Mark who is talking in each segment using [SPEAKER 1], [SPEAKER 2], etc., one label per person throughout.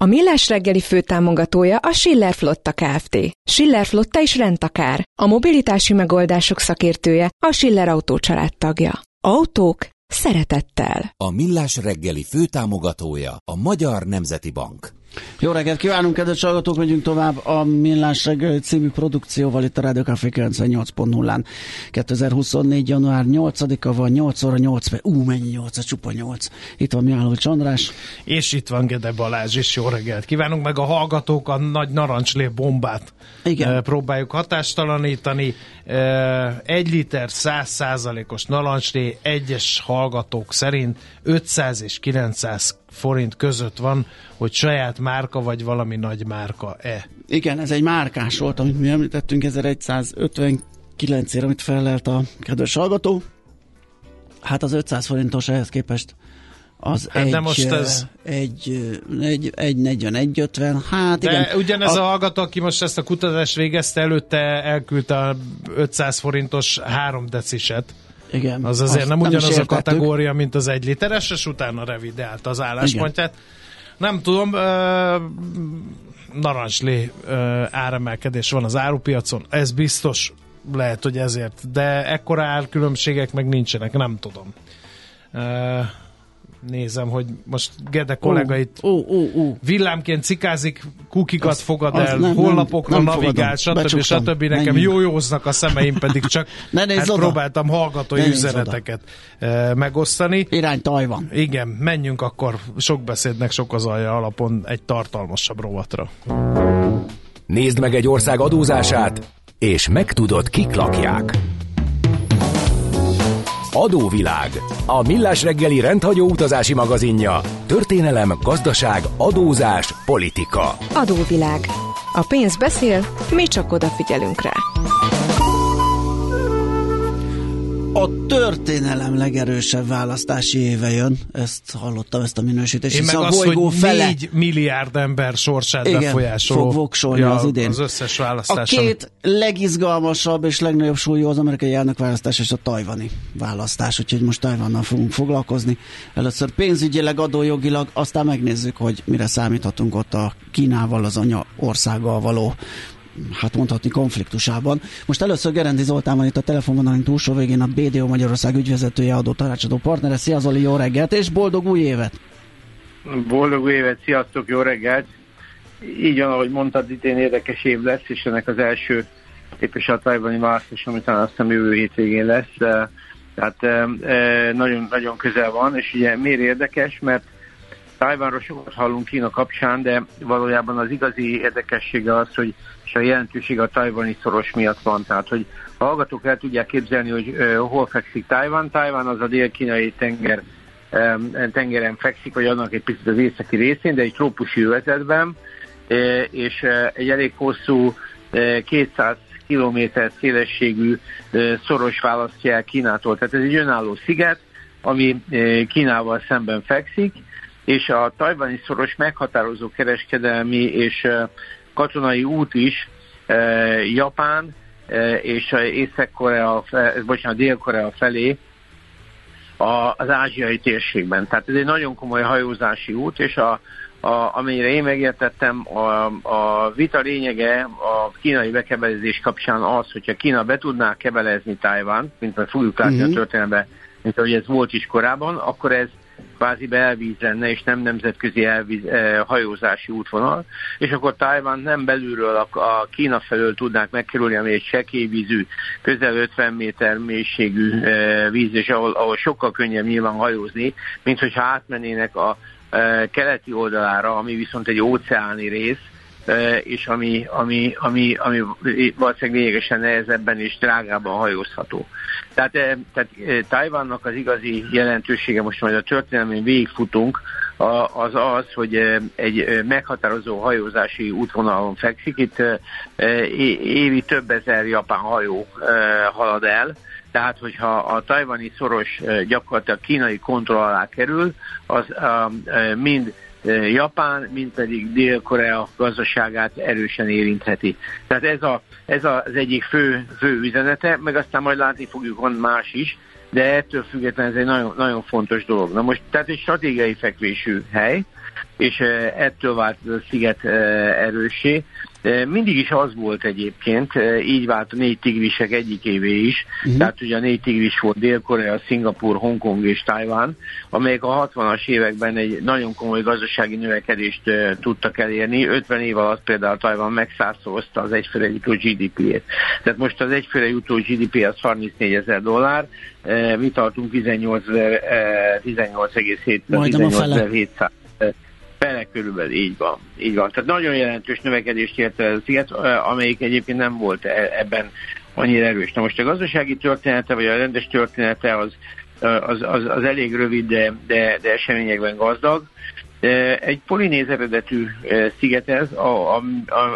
[SPEAKER 1] A Millás reggeli főtámogatója a Schiller Flotta Kft. Schiller Flotta is rendtakár. A mobilitási megoldások szakértője a Schiller Autó tagja. Autók szeretettel.
[SPEAKER 2] A Millás reggeli főtámogatója a Magyar Nemzeti Bank.
[SPEAKER 3] Jó reggelt kívánunk, kedves hallgatók, megyünk tovább a Millás reggeli című produkcióval itt a Rádió Café 98.0-án. 2024. január 8-a van, 8 óra 8 ú, mennyi 8, a csupa 8. Itt van Mihálovics András.
[SPEAKER 4] És itt van Gede Balázs, és jó reggelt kívánunk, meg a hallgatók a nagy narancslé bombát Igen. próbáljuk hatástalanítani. Egy liter 100 százalékos narancslé egyes hallgatók szerint 500 és 900 forint között van, hogy saját márka vagy valami nagy márka-e.
[SPEAKER 3] Igen, ez egy márkás volt, amit mi említettünk, 1159-ért, amit felelt a kedves hallgató. Hát az 500 forintos ehhez képest az hát egy, de most ez... egy, egy, egy 40, egy 50, hát de igen.
[SPEAKER 4] ugyanez a... a hallgató, aki most ezt a kutatást végezte, előtte elküldte a 500 forintos 3 deciset.
[SPEAKER 3] Igen.
[SPEAKER 4] Az azért nem ugyanaz a kategória, mint az egy literes, és utána revideált az álláspontját. Igen. Nem tudom, uh, narancslé uh, áremelkedés van az árupiacon, ez biztos lehet, hogy ezért, de ekkora árkülönbségek meg nincsenek, nem tudom. Uh, nézem, hogy most Gede kollégait
[SPEAKER 3] oh, oh, oh, oh.
[SPEAKER 4] villámként cikázik, kukikat az, fogad el, nem, honlapokra nem, nem navigál, stb. stb. Nekem Menjünk. jójóznak a szemeim, pedig csak ne hát próbáltam hallgatói ne üzeneteket oda. megosztani.
[SPEAKER 3] Irány Tajvan.
[SPEAKER 4] Igen, menjünk akkor sok beszédnek sok az alja alapon egy tartalmasabb rovatra.
[SPEAKER 5] Nézd meg egy ország adózását, és megtudod, kik lakják. Adóvilág. A millás reggeli rendhagyó utazási magazinja. Történelem, gazdaság, adózás, politika.
[SPEAKER 1] Adóvilág. A pénz beszél, mi csak odafigyelünk rá.
[SPEAKER 3] A történelem legerősebb választási éve jön, ezt hallottam, ezt a minősítést.
[SPEAKER 4] Én meg az, hogy fele... 4 milliárd ember sorsát Igen, befolyásoló
[SPEAKER 3] fog voksolni ja, az idén.
[SPEAKER 4] Az összes választáson.
[SPEAKER 3] A két legizgalmasabb és legnagyobb súlyú az amerikai elnökválasztás és a tajvani választás, úgyhogy most Tajvannal fogunk foglalkozni. Először pénzügyileg, adójogilag, aztán megnézzük, hogy mire számíthatunk ott a Kínával, az anya országgal való hát mondhatni konfliktusában. Most először Gerendi Zoltán van itt a telefonvonalunk túlsó végén a BDO Magyarország ügyvezetője, adó tanácsadó partnere. Szia Zoli, jó reggelt, és boldog új évet!
[SPEAKER 6] Boldog új évet, sziasztok, jó reggelt! Így van, ahogy mondtad, idén érdekes év lesz, és ennek az első a tajvani választás, ami talán azt hiszem jövő hétvégén lesz. Tehát nagyon, nagyon közel van, és ugye miért érdekes, mert Tajvánról sokat hallunk Kína kapcsán, de valójában az igazi érdekessége az, hogy és a jelentőség a tajvani szoros miatt van. Tehát, hogy a hallgatók el tudják képzelni, hogy uh, hol fekszik Tajvan. Tajvan az a dél-kínai tenger, um, tengeren fekszik, vagy annak egy picit az északi részén, de egy trópusi övezetben, és egy elég hosszú uh, 200 kilométer szélességű szoros választja el Kínától. Tehát ez egy önálló sziget, ami Kínával szemben fekszik, és a tajvani szoros meghatározó kereskedelmi és katonai út is Japán és Észak-Korea, bocsánat, Dél-Korea felé az ázsiai térségben. Tehát ez egy nagyon komoly hajózási út, és a, a, amennyire én megértettem, a, a vita lényege a kínai bekebelezés kapcsán az, hogyha Kína be tudná kebelezni Tájván, mint meg fogjuk látni uh-huh. a mhm. történelemben, mint ahogy ez volt is korábban, akkor ez kvázi belvíz lenne, és nem nemzetközi elvíz, eh, hajózási útvonal, és akkor Tájván nem belülről a, a Kína felől tudnák megkerülni, ami egy sekélyvízű, közel 50 méter mélységű eh, víz, és ahol, ahol sokkal könnyebb nyilván hajózni, mint hogyha átmennének a eh, keleti oldalára, ami viszont egy óceáni rész, és ami, ami, ami, ami valószínűleg lényegesen nehezebben és drágábban hajózható. Tehát, tehát Tajvannak az igazi jelentősége, most majd a történelmén végigfutunk, az az, hogy egy meghatározó hajózási útvonalon fekszik. Itt évi több ezer japán hajó halad el, tehát hogyha a tajvani szoros gyakorlatilag kínai kontroll alá kerül, az mind Japán, mint pedig Dél-Korea gazdaságát erősen érintheti. Tehát ez, a, ez az egyik fő, fő üzenete, meg aztán majd látni fogjuk, van más is, de ettől függetlenül ez egy nagyon, nagyon fontos dolog. Na most, tehát egy stratégiai fekvésű hely, és ettől vált a sziget erősé. Mindig is az volt egyébként, így vált a négy tigrisek egyik évé is, uh-huh. tehát ugye a négy tigris volt Dél-Korea, Szingapur, Hongkong és Tajván, amelyek a 60-as években egy nagyon komoly gazdasági növekedést tudtak elérni. 50 év alatt például Tajván megszázszorozta az egyfőre jutó GDP-ét. Tehát most az egyfőre jutó GDP az 34 ezer dollár, mi tartunk 18,7 18,7 18 Fele körülbelül így van. Így van. Tehát nagyon jelentős növekedést ért el a sziget, amelyik egyébként nem volt e, ebben annyira erős. Na most a gazdasági története, vagy a rendes története az, az, az, az elég rövid, de, de, de eseményekben gazdag. Egy polinéz eredetű sziget ez,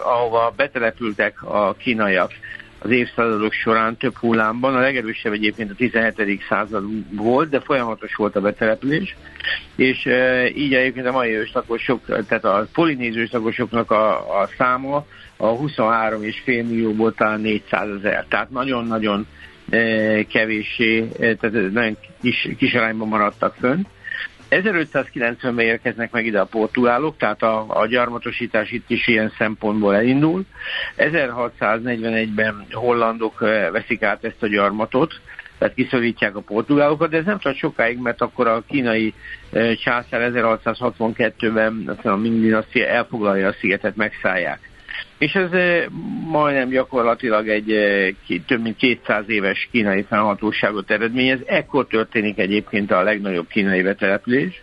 [SPEAKER 6] ahova betelepültek a kínaiak az évszázadok során több hullámban. A legerősebb egyébként a 17. század volt, de folyamatos volt a betelepülés, és e, így egyébként a mai őslakosok, tehát a polinéző őslakosoknak a, a száma a 23,5 millióból talán 400 ezer. Tehát nagyon-nagyon e, kevéssé, tehát nagyon kis, kis arányban maradtak fönt. 1590-ben érkeznek meg ide a portugálok, tehát a, a gyarmatosítás itt is ilyen szempontból elindul. 1641-ben hollandok veszik át ezt a gyarmatot, tehát kiszorítják a portugálokat, de ez nem tart sokáig, mert akkor a kínai császár 1662-ben a Ming elfoglalja a szigetet, megszállják. És ez majdnem gyakorlatilag egy több mint 200 éves kínai fennhatóságot eredményez. Ekkor történik egyébként a legnagyobb kínai betelepülés.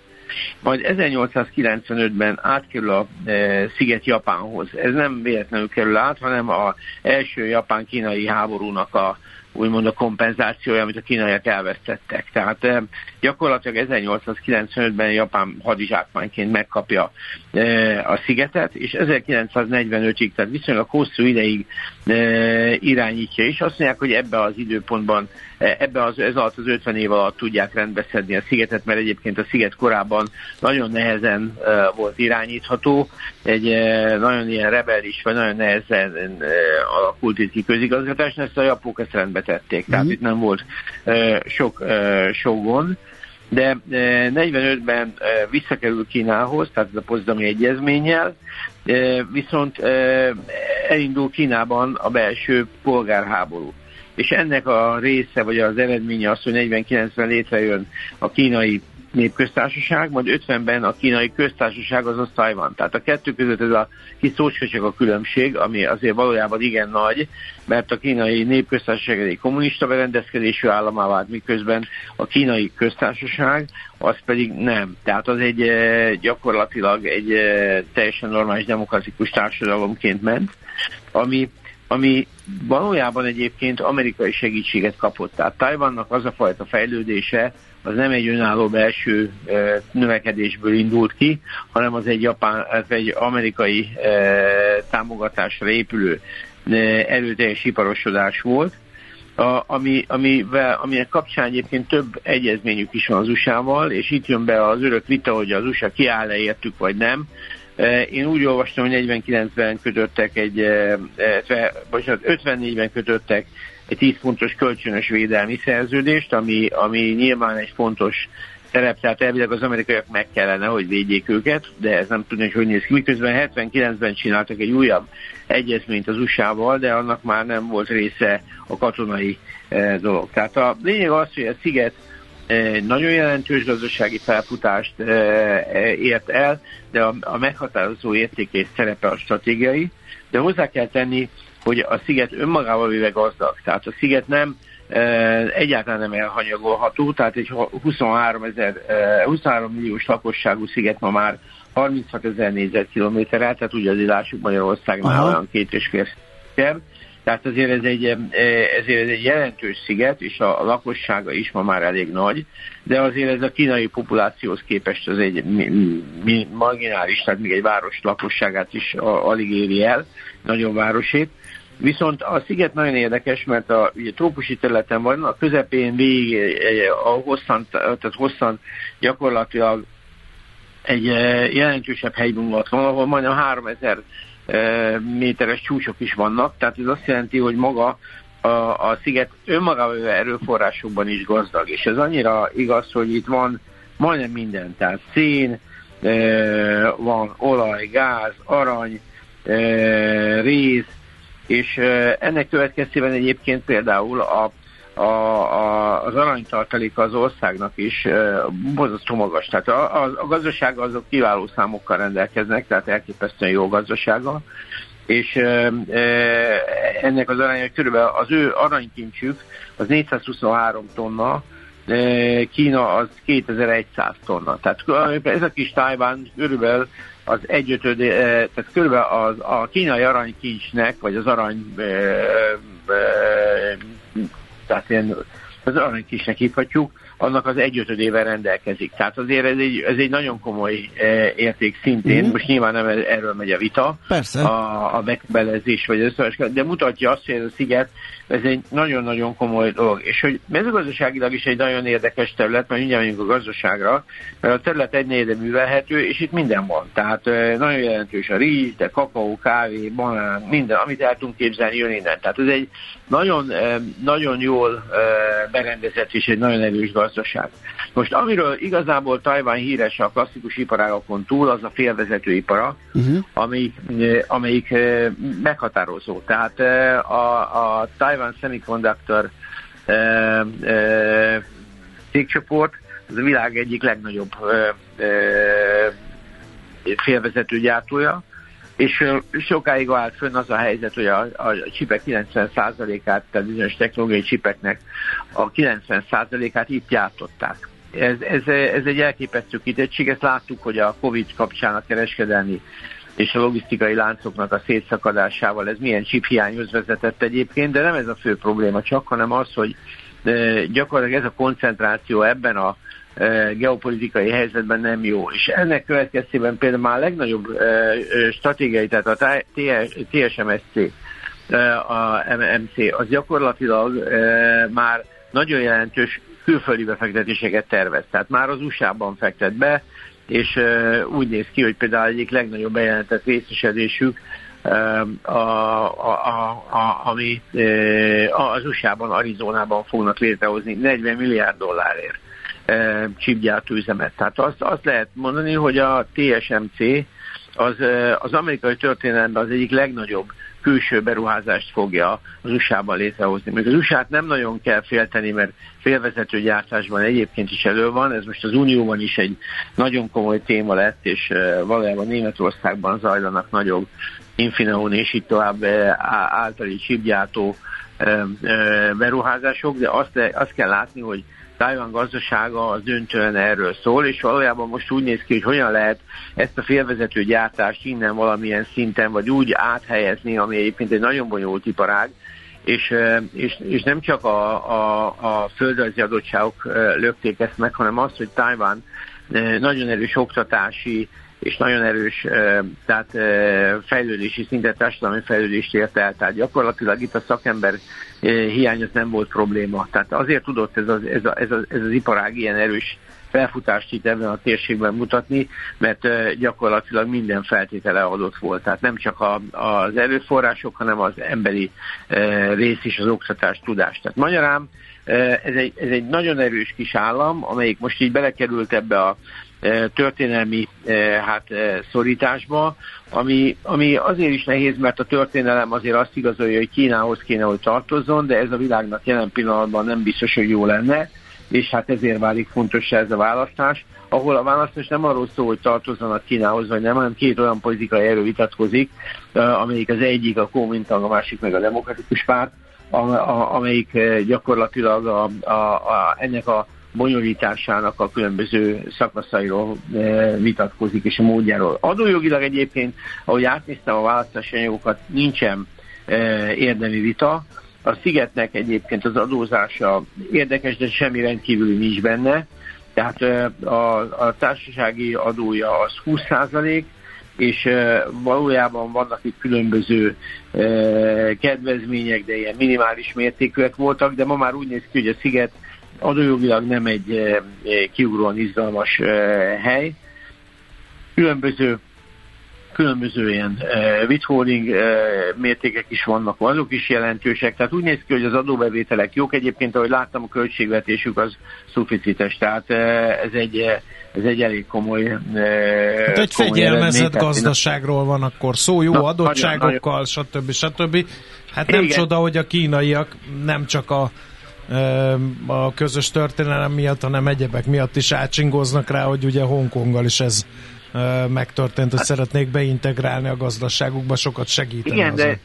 [SPEAKER 6] Majd 1895-ben átkerül a e, sziget Japánhoz. Ez nem véletlenül kerül át, hanem az első japán-kínai háborúnak a úgymond a kompenzációja, amit a kínaiak elvesztettek. Tehát eh, gyakorlatilag 1895-ben Japán hadizsákmányként megkapja eh, a szigetet, és 1945-ig, tehát viszonylag hosszú ideig eh, irányítja, és azt mondják, hogy ebbe az időpontban, ebbe az, ez alatt az 50 év alatt tudják rendbeszedni a szigetet, mert egyébként a sziget korábban nagyon nehezen volt irányítható, egy nagyon ilyen rebelis, vagy nagyon nehezen alakult itt ki közigazgatás, ezt a japók ezt rendbe tették, tehát mm-hmm. itt nem volt sok, sok gond, de uh, 45-ben uh, visszakerül Kínához, tehát a pozdami egyezménnyel, uh, viszont elindul Kínában a belső polgárháború. És ennek a része, vagy az eredménye az, hogy 49-ben létrejön a kínai népköztársaság, majd 50-ben a kínai köztársaság, azaz Tajvan. Tehát a kettő között ez a kis szócska csak a különbség, ami azért valójában igen nagy, mert a kínai népköztársaság egy kommunista berendezkedésű államá vált, miközben a kínai köztársaság az pedig nem. Tehát az egy eh, gyakorlatilag egy eh, teljesen normális demokratikus társadalomként ment, ami ami valójában egyébként amerikai segítséget kapott. Tehát Tajvannak az a fajta fejlődése, az nem egy önálló belső e, növekedésből indult ki, hanem az egy, japán, egy amerikai e, támogatásra épülő e, erőteljes iparosodás volt, a, ami, amivel, aminek kapcsán egyébként több egyezményük is van az USA-val, és itt jön be az örök vita, hogy az USA kiáll-e értük, vagy nem. Én úgy olvastam, hogy 49-ben kötöttek egy, bocsánat, 54-ben kötöttek egy 10 fontos kölcsönös védelmi szerződést, ami, ami nyilván egy fontos szerep, tehát elvileg az amerikaiak meg kellene, hogy védjék őket, de ez nem tudni, hogy hogy néz ki. Miközben 79-ben csináltak egy újabb egyezményt az USA-val, de annak már nem volt része a katonai e, dolog. Tehát a lényeg az, hogy a sziget e, nagyon jelentős gazdasági felfutást e, ért el, de a, a meghatározó értéke és szerepe a stratégiai, de hozzá kell tenni, hogy a sziget önmagával véve gazdag. Tehát a sziget nem e, egyáltalán nem elhanyagolható, tehát egy 23, ezer, 23 milliós lakosságú sziget ma már 36 ezer négyzetkilométerrel, tehát ugye azért lássuk Magyarországnál olyan két és fél tehát azért ez egy, ezért ez egy jelentős sziget, és a, a lakossága is ma már elég nagy, de azért ez a kínai populációhoz képest az egy mi, mi, marginális, tehát még egy város lakosságát is a, alig éri el, nagyon városét. Viszont a sziget nagyon érdekes, mert a ugye, trópusi területen van, a közepén végig a hosszan, tehát hosszan gyakorlatilag egy jelentősebb hegymondlat van, ahol majdnem 3000 méteres csúcsok is vannak, tehát ez azt jelenti, hogy maga a, a sziget önmagában erőforrásokban is gazdag, és ez annyira igaz, hogy itt van majdnem minden, tehát szén, van olaj, gáz, arany, rész, és ennek következtében egyébként például a a, a, az aranytartalék az országnak is borzasztó magas. Tehát a, a, a gazdaság azok kiváló számokkal rendelkeznek, tehát elképesztően jó gazdasága, és e, e, ennek az aránya körülbelül az ő aranykincsük az 423 tonna, e, Kína az 2100 tonna. Tehát ez a kis Tájván körülbelül az egyötöd, tehát körülbelül az, a kínai aranykincsnek, vagy az arany e, e, tehát ilyen, az aranykisnek hívhatjuk, annak az egyötödével rendelkezik. Tehát azért ez egy, ez egy nagyon komoly e, érték szintén, uh-huh. most nyilván nem erről megy a vita,
[SPEAKER 3] Persze.
[SPEAKER 6] a, a megbelezés vagy az de mutatja azt, hogy ez a sziget ez egy nagyon-nagyon komoly dolog. És hogy mezőgazdaságilag is egy nagyon érdekes terület, mert mindjárt megyünk a gazdaságra, mert a terület egy négyre művelhető, és itt minden van. Tehát nagyon jelentős a rizs, de kakaó, kávé, banán, minden, amit el tudunk képzelni, jön innen. Tehát ez egy nagyon, nagyon jól berendezett és egy nagyon erős gazdaság. Most amiről igazából Tajván híres a klasszikus iparágokon túl, az a félvezetőipara, uh-huh. amelyik, amelyik meghatározó. Tehát a, a Taiwan Semiconductor cégcsoport, az a világ egyik legnagyobb félvezető gyártója, és sokáig állt fönn az a helyzet, hogy a, a csipek 90%-át, tehát bizonyos technológiai csipeknek a 90%-át itt gyártották. Ez, ez, ez egy elképesztő kitettség, ezt láttuk, hogy a Covid kapcsán a kereskedelmi és a logisztikai láncoknak a szétszakadásával ez milyen hiányhoz vezetett egyébként, de nem ez a fő probléma csak, hanem az, hogy gyakorlatilag ez a koncentráció ebben a geopolitikai helyzetben nem jó. És ennek következtében például már a legnagyobb stratégiai, tehát a TSMSC, a MMC, az gyakorlatilag már nagyon jelentős külföldi befektetéseket tervez. Tehát már az USA-ban fektet be, és úgy néz ki, hogy például egyik legnagyobb bejelentett részesedésük, a, a, a, a, ami az USA-ban, Arizonában fognak létrehozni 40 milliárd dollárért csipgyártó üzemet. Tehát azt, azt lehet mondani, hogy a TSMC az, az amerikai történelemben az egyik legnagyobb külső beruházást fogja az USA-ban létrehozni. Még az USA-t nem nagyon kell félteni, mert félvezető gyártásban egyébként is elő van, ez most az Unióban is egy nagyon komoly téma lett, és valójában Németországban zajlanak nagyobb Infineon és itt tovább általi csipgyártó beruházások, de azt, azt kell látni, hogy Tajvan gazdasága az döntően erről szól, és valójában most úgy néz ki, hogy hogyan lehet ezt a félvezető gyártást innen valamilyen szinten, vagy úgy áthelyezni, ami egyébként egy nagyon bonyolult iparág, és, és, és nem csak a, a, a földrajzi adottságok lökték ezt meg, hanem azt, hogy Tajvan nagyon erős oktatási és nagyon erős tehát fejlődési szintet, társadalmi fejlődést ért el. Tehát gyakorlatilag itt a szakember hiány az nem volt probléma. Tehát azért tudott ez az, ez, a, ez, a, ez az iparág ilyen erős felfutást itt ebben a térségben mutatni, mert gyakorlatilag minden feltétele adott volt. Tehát nem csak a, az erőforrások, hanem az emberi rész is, az oktatás, tudás. Tehát magyarán ez egy, ez egy nagyon erős kis állam, amelyik most így belekerült ebbe a történelmi hát, szorításba, ami, ami azért is nehéz, mert a történelem azért azt igazolja, hogy Kínához kéne, hogy tartozzon, de ez a világnak jelen pillanatban nem biztos, hogy jó lenne, és hát ezért válik fontos ez a választás, ahol a választás nem arról szól, hogy tartozzanak Kínához, vagy nem, hanem két olyan politikai erő vitatkozik, amelyik az egyik a Kuomintang, a másik meg a Demokratikus Párt, amelyik gyakorlatilag a, a, a, ennek a bonyolításának a különböző szakaszairól e, vitatkozik, és a módjáról. Adójogilag egyébként, ahogy átnéztem a választási anyagokat, nincsen érdemi vita. A szigetnek egyébként az adózása érdekes, de semmi rendkívüli nincs benne. Tehát a, a társasági adója az 20% és valójában vannak itt különböző kedvezmények, de ilyen minimális mértékűek voltak, de ma már úgy néz ki, hogy a sziget adójogilag nem egy kiugróan izgalmas hely. Különböző különböző ilyen uh, withholding uh, mértékek is vannak, azok is jelentősek. Tehát úgy néz ki, hogy az adóbevételek jók. Egyébként, ahogy láttam, a költségvetésük az szuficites. Tehát uh, ez egy ez egy elég komoly
[SPEAKER 4] Hát egy fegyelmezett gazdaságról van akkor szó, jó Na, adottságokkal, nagyon. stb. stb. Hát nem Igen. csoda, hogy a kínaiak nem csak a a közös történelem miatt, hanem egyebek miatt is átsingoznak rá, hogy ugye Hongkonggal is ez megtörtént, hogy hát, szeretnék beintegrálni a gazdaságukba, sokat segíteni.
[SPEAKER 6] Igen, azon. de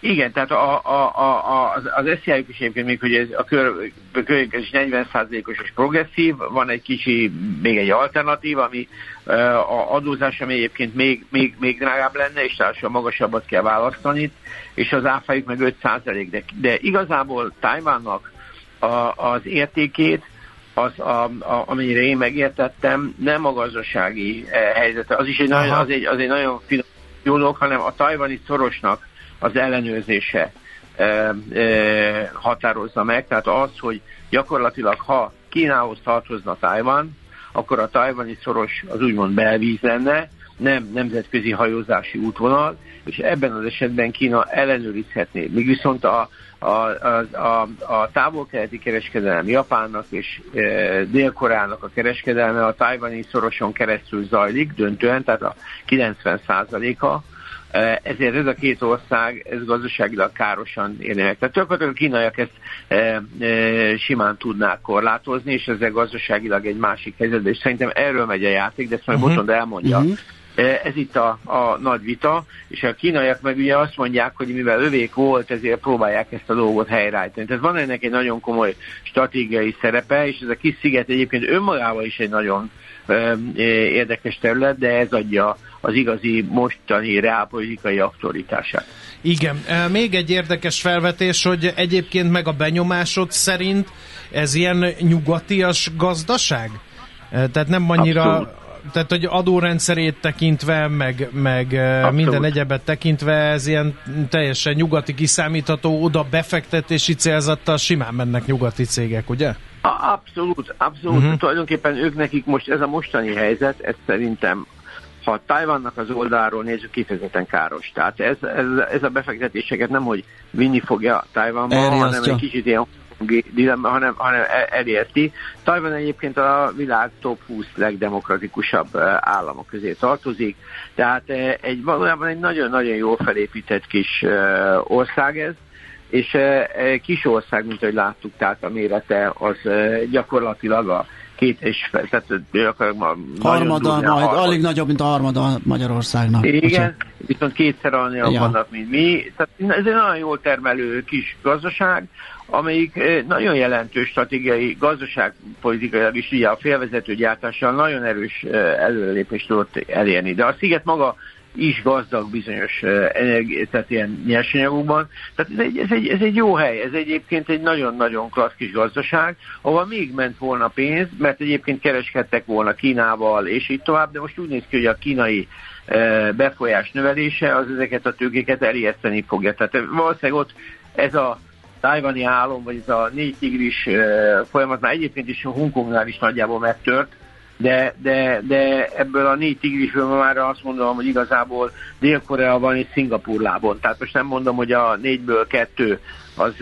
[SPEAKER 6] igen, tehát a, a, a, az, az SZIA is egyébként még, hogy ez a kör, is 40%-os és progresszív, van egy kicsi, még egy alternatív, ami a adózás, ami egyébként még, még, még drágább lenne, és társadalmi magasabbat kell választani, és az áfájuk meg 5%, de, de igazából Tájvánnak a, az értékét az, a, a, amennyire én megértettem, nem a gazdasági eh, helyzete. Az is egy nagyon, az egy, az egy nagyon finom dolog, hanem a tajvani szorosnak az ellenőrzése határozza meg. Tehát az, hogy gyakorlatilag ha Kínához tartozna Tajvan, akkor a tajvani szoros az úgymond belvíz lenne, nem nemzetközi hajózási útvonal, és ebben az esetben Kína ellenőrizhetné. Míg viszont a, a, a, a, a távol-keleti kereskedelem Japánnak és e, Dél-Koreának a kereskedelme a tajvani szoroson keresztül zajlik döntően, tehát a 90%-a, e, ezért ez a két ország ez gazdaságilag károsan érni meg. Tehát gyakorlatilag a kínaiak ezt e, e, simán tudnák korlátozni, és ezzel gazdaságilag egy másik helyzetben, és szerintem erről megy a játék, de ezt majd uh-huh. Botond elmondja. Uh-huh ez itt a, a nagy vita, és a kínaiak meg ugye azt mondják, hogy mivel övék volt, ezért próbálják ezt a dolgot helyreállítani. Tehát van ennek egy nagyon komoly stratégiai szerepe, és ez a kis sziget egyébként önmagában is egy nagyon e, e, érdekes terület, de ez adja az igazi mostani reálpolitikai aktualitását.
[SPEAKER 4] Igen, még egy érdekes felvetés, hogy egyébként meg a benyomásod szerint ez ilyen nyugatias gazdaság? Tehát nem annyira Abszolút tehát hogy adórendszerét tekintve, meg, meg Abszolút. minden egyebet tekintve, ez ilyen teljesen nyugati kiszámítható, oda befektetési célzattal simán mennek nyugati cégek, ugye?
[SPEAKER 6] Abszolút, abszolút. Uh-huh. Tulajdonképpen ők nekik most ez a mostani helyzet, ez szerintem ha Tajvannak az oldalról nézzük, kifejezetten káros. Tehát ez, ez, ez a befektetéseket nem, hogy vinni fogja Tajvanba, hanem egy kicsit ilyen dilemma, hanem, hanem e- elérti. Tajvan egyébként a világ top 20 legdemokratikusabb államok közé tartozik, tehát egy valójában egy nagyon-nagyon jól felépített kis ország ez, és kis ország, mint ahogy láttuk, tehát a mérete az gyakorlatilag a két és fel, tehát
[SPEAKER 3] harmada, majd harmad. alig nagyobb, mint a harmada Magyarországnak.
[SPEAKER 6] Igen, viszont kétszer annyian ja. vannak, mint mi. Tehát ez egy nagyon jól termelő kis gazdaság, amelyik eh, nagyon jelentős stratégiai, gazdaságpolitikailag is ugye a félvezető gyártással nagyon erős eh, előrelépést tudott elérni. De a sziget maga is gazdag bizonyos eh, energi- tehát ilyen nyersanyagokban. Tehát ez egy, ez, egy, ez egy jó hely, ez egyébként egy nagyon-nagyon klassz kis gazdaság, ahol még ment volna pénz, mert egyébként kereskedtek volna Kínával, és így tovább, de most úgy néz ki, hogy a kínai befolyás növelése az ezeket a tőkéket elijeszteni fogja. Tehát valószínűleg ott ez a tájvani álom, vagy ez a négy tigris folyamat már egyébként is a Hongkongnál is nagyjából megtört, de, de, de ebből a négy tigrisből már azt mondom, hogy igazából Dél-Korea van és Szingapur lábon. Tehát most nem mondom, hogy a négyből kettő az